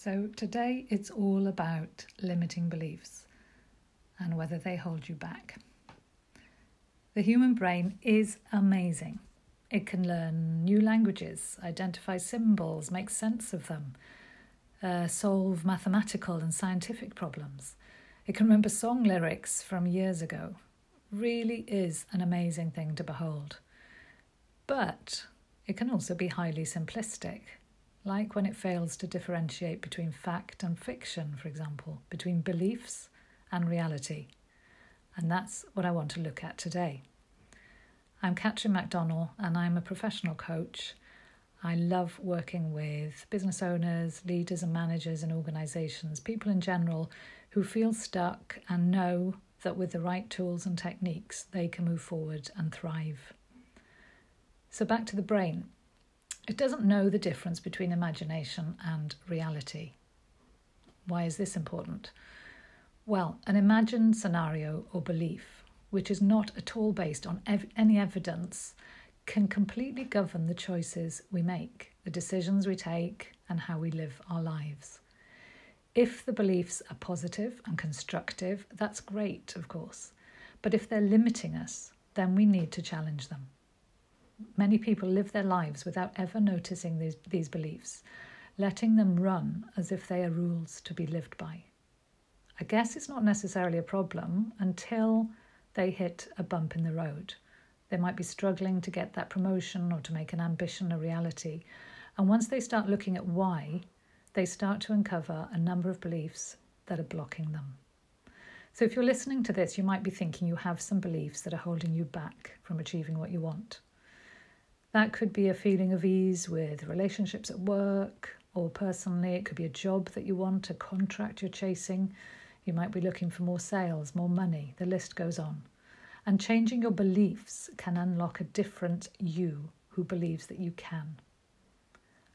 So, today it's all about limiting beliefs and whether they hold you back. The human brain is amazing. It can learn new languages, identify symbols, make sense of them, uh, solve mathematical and scientific problems. It can remember song lyrics from years ago. Really is an amazing thing to behold. But it can also be highly simplistic, like when it fails to differentiate between fact and fiction, for example, between beliefs and reality. And that's what I want to look at today. I'm Catrin MacDonnell and I'm a professional coach. I love working with business owners, leaders, and managers in organizations, people in general who feel stuck and know that with the right tools and techniques, they can move forward and thrive. So, back to the brain. It doesn't know the difference between imagination and reality. Why is this important? Well, an imagined scenario or belief, which is not at all based on ev- any evidence, can completely govern the choices we make, the decisions we take, and how we live our lives. If the beliefs are positive and constructive, that's great, of course. But if they're limiting us, then we need to challenge them. Many people live their lives without ever noticing these, these beliefs, letting them run as if they are rules to be lived by. I guess it's not necessarily a problem until they hit a bump in the road. They might be struggling to get that promotion or to make an ambition a reality. And once they start looking at why, they start to uncover a number of beliefs that are blocking them. So, if you're listening to this, you might be thinking you have some beliefs that are holding you back from achieving what you want. That could be a feeling of ease with relationships at work or personally. It could be a job that you want, a contract you're chasing, you might be looking for more sales, more money, the list goes on. And changing your beliefs can unlock a different you who believes that you can.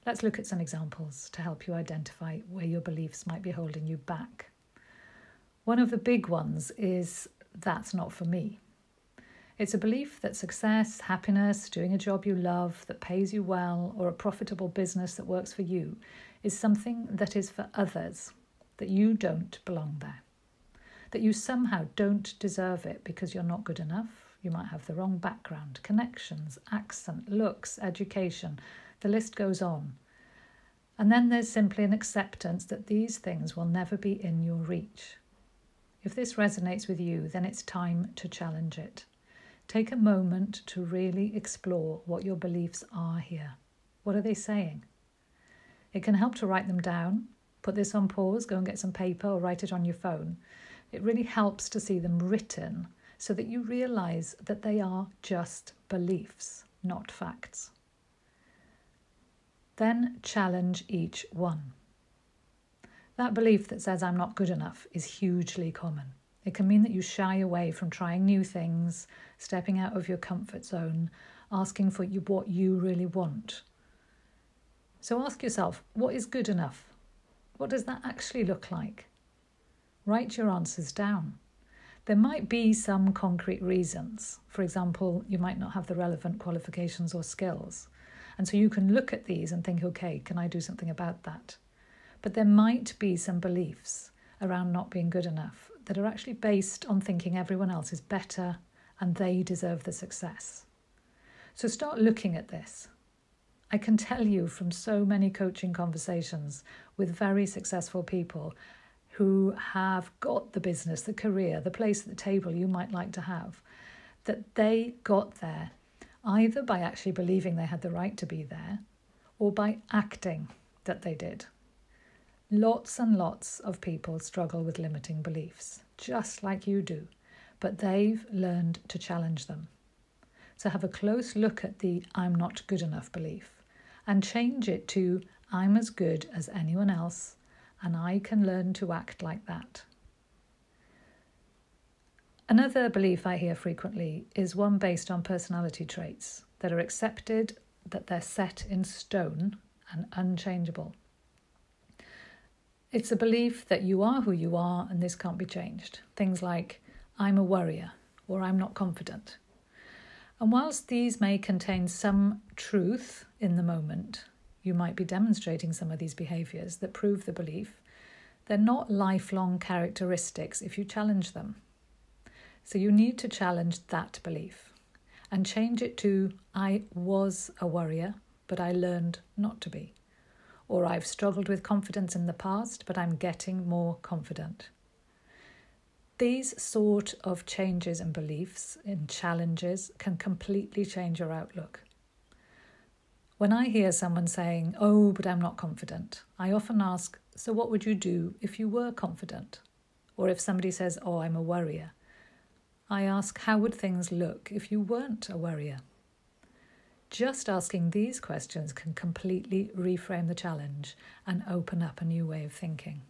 Let's look at some examples to help you identify where your beliefs might be holding you back. One of the big ones is that's not for me. It's a belief that success, happiness, doing a job you love that pays you well, or a profitable business that works for you is something that is for others, that you don't belong there that you somehow don't deserve it because you're not good enough. You might have the wrong background, connections, accent, looks, education. The list goes on. And then there's simply an acceptance that these things will never be in your reach. If this resonates with you, then it's time to challenge it. Take a moment to really explore what your beliefs are here. What are they saying? It can help to write them down. Put this on pause, go and get some paper or write it on your phone. It really helps to see them written so that you realize that they are just beliefs, not facts. Then challenge each one. That belief that says I'm not good enough is hugely common. It can mean that you shy away from trying new things, stepping out of your comfort zone, asking for what you really want. So ask yourself what is good enough? What does that actually look like? Write your answers down. There might be some concrete reasons. For example, you might not have the relevant qualifications or skills. And so you can look at these and think, okay, can I do something about that? But there might be some beliefs around not being good enough that are actually based on thinking everyone else is better and they deserve the success. So start looking at this. I can tell you from so many coaching conversations with very successful people who have got the business, the career, the place at the table you might like to have, that they got there either by actually believing they had the right to be there or by acting that they did. Lots and lots of people struggle with limiting beliefs, just like you do, but they've learned to challenge them. So have a close look at the I'm not good enough belief and change it to I'm as good as anyone else and I can learn to act like that. Another belief I hear frequently is one based on personality traits that are accepted, that they're set in stone and unchangeable. It's a belief that you are who you are and this can't be changed. Things like, I'm a worrier or I'm not confident. And whilst these may contain some truth in the moment, you might be demonstrating some of these behaviors that prove the belief, they're not lifelong characteristics if you challenge them. So you need to challenge that belief and change it to I was a worrier, but I learned not to be. Or I've struggled with confidence in the past, but I'm getting more confident. These sort of changes in beliefs, in challenges, can completely change your outlook. When I hear someone saying, Oh, but I'm not confident, I often ask, So what would you do if you were confident? Or if somebody says, Oh, I'm a worrier, I ask, How would things look if you weren't a worrier? Just asking these questions can completely reframe the challenge and open up a new way of thinking.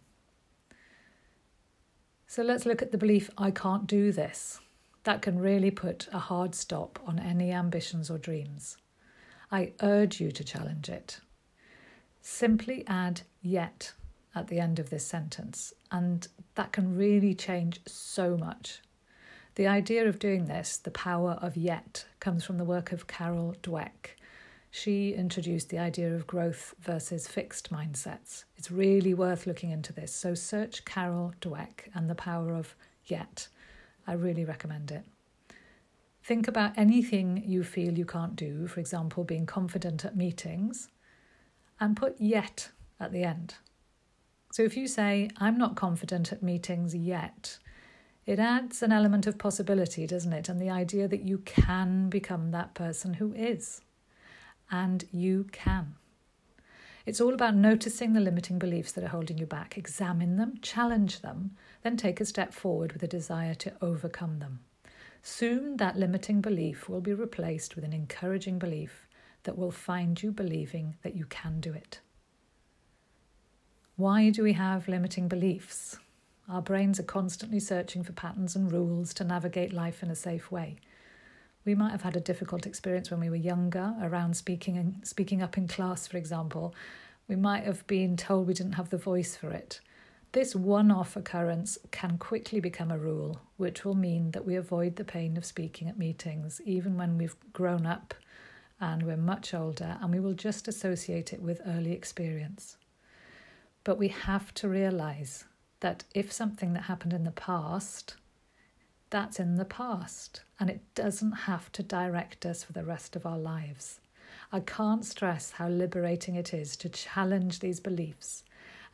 So let's look at the belief I can't do this. That can really put a hard stop on any ambitions or dreams. I urge you to challenge it. Simply add yet at the end of this sentence, and that can really change so much. The idea of doing this, the power of yet, comes from the work of Carol Dweck. She introduced the idea of growth versus fixed mindsets. It's really worth looking into this. So search Carol Dweck and the power of yet. I really recommend it. Think about anything you feel you can't do, for example, being confident at meetings, and put yet at the end. So if you say, I'm not confident at meetings yet, it adds an element of possibility, doesn't it? And the idea that you can become that person who is. And you can. It's all about noticing the limiting beliefs that are holding you back, examine them, challenge them, then take a step forward with a desire to overcome them. Soon that limiting belief will be replaced with an encouraging belief that will find you believing that you can do it. Why do we have limiting beliefs? Our brains are constantly searching for patterns and rules to navigate life in a safe way. We might have had a difficult experience when we were younger around speaking and speaking up in class, for example. We might have been told we didn't have the voice for it. This one off occurrence can quickly become a rule, which will mean that we avoid the pain of speaking at meetings, even when we've grown up and we're much older, and we will just associate it with early experience. But we have to realise that if something that happened in the past, that's in the past, and it doesn't have to direct us for the rest of our lives. I can't stress how liberating it is to challenge these beliefs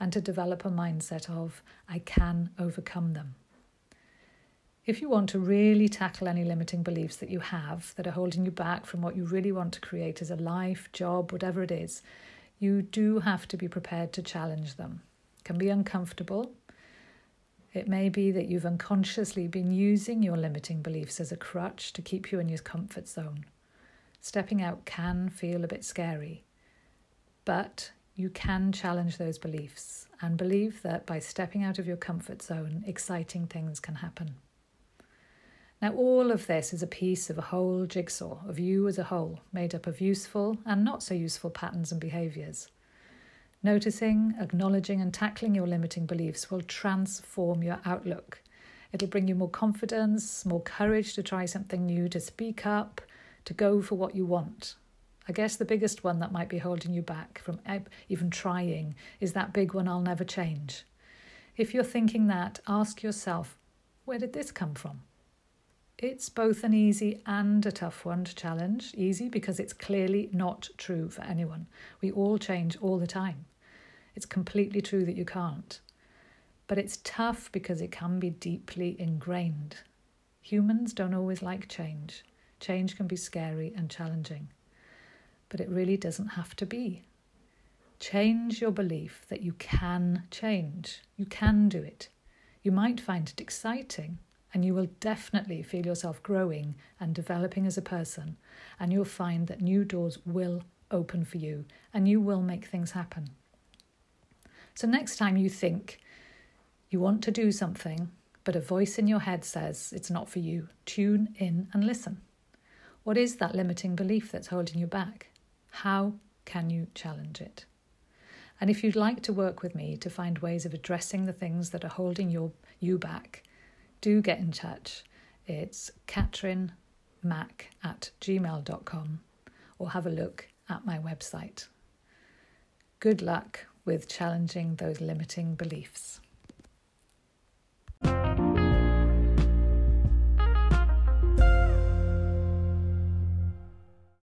and to develop a mindset of, I can overcome them. If you want to really tackle any limiting beliefs that you have that are holding you back from what you really want to create as a life, job, whatever it is, you do have to be prepared to challenge them. It can be uncomfortable. It may be that you've unconsciously been using your limiting beliefs as a crutch to keep you in your comfort zone. Stepping out can feel a bit scary, but you can challenge those beliefs and believe that by stepping out of your comfort zone, exciting things can happen. Now, all of this is a piece of a whole jigsaw of you as a whole, made up of useful and not so useful patterns and behaviours. Noticing, acknowledging, and tackling your limiting beliefs will transform your outlook. It'll bring you more confidence, more courage to try something new, to speak up, to go for what you want. I guess the biggest one that might be holding you back from even trying is that big one I'll never change. If you're thinking that, ask yourself, where did this come from? It's both an easy and a tough one to challenge. Easy because it's clearly not true for anyone. We all change all the time. It's completely true that you can't. But it's tough because it can be deeply ingrained. Humans don't always like change. Change can be scary and challenging but it really doesn't have to be. Change your belief that you can change, you can do it. You might find it exciting, and you will definitely feel yourself growing and developing as a person, and you'll find that new doors will open for you and you will make things happen. So, next time you think you want to do something, but a voice in your head says it's not for you, tune in and listen. What is that limiting belief that's holding you back? How can you challenge it? And if you'd like to work with me to find ways of addressing the things that are holding your, you back, do get in touch. It's catrinmac at gmail.com or have a look at my website. Good luck with challenging those limiting beliefs.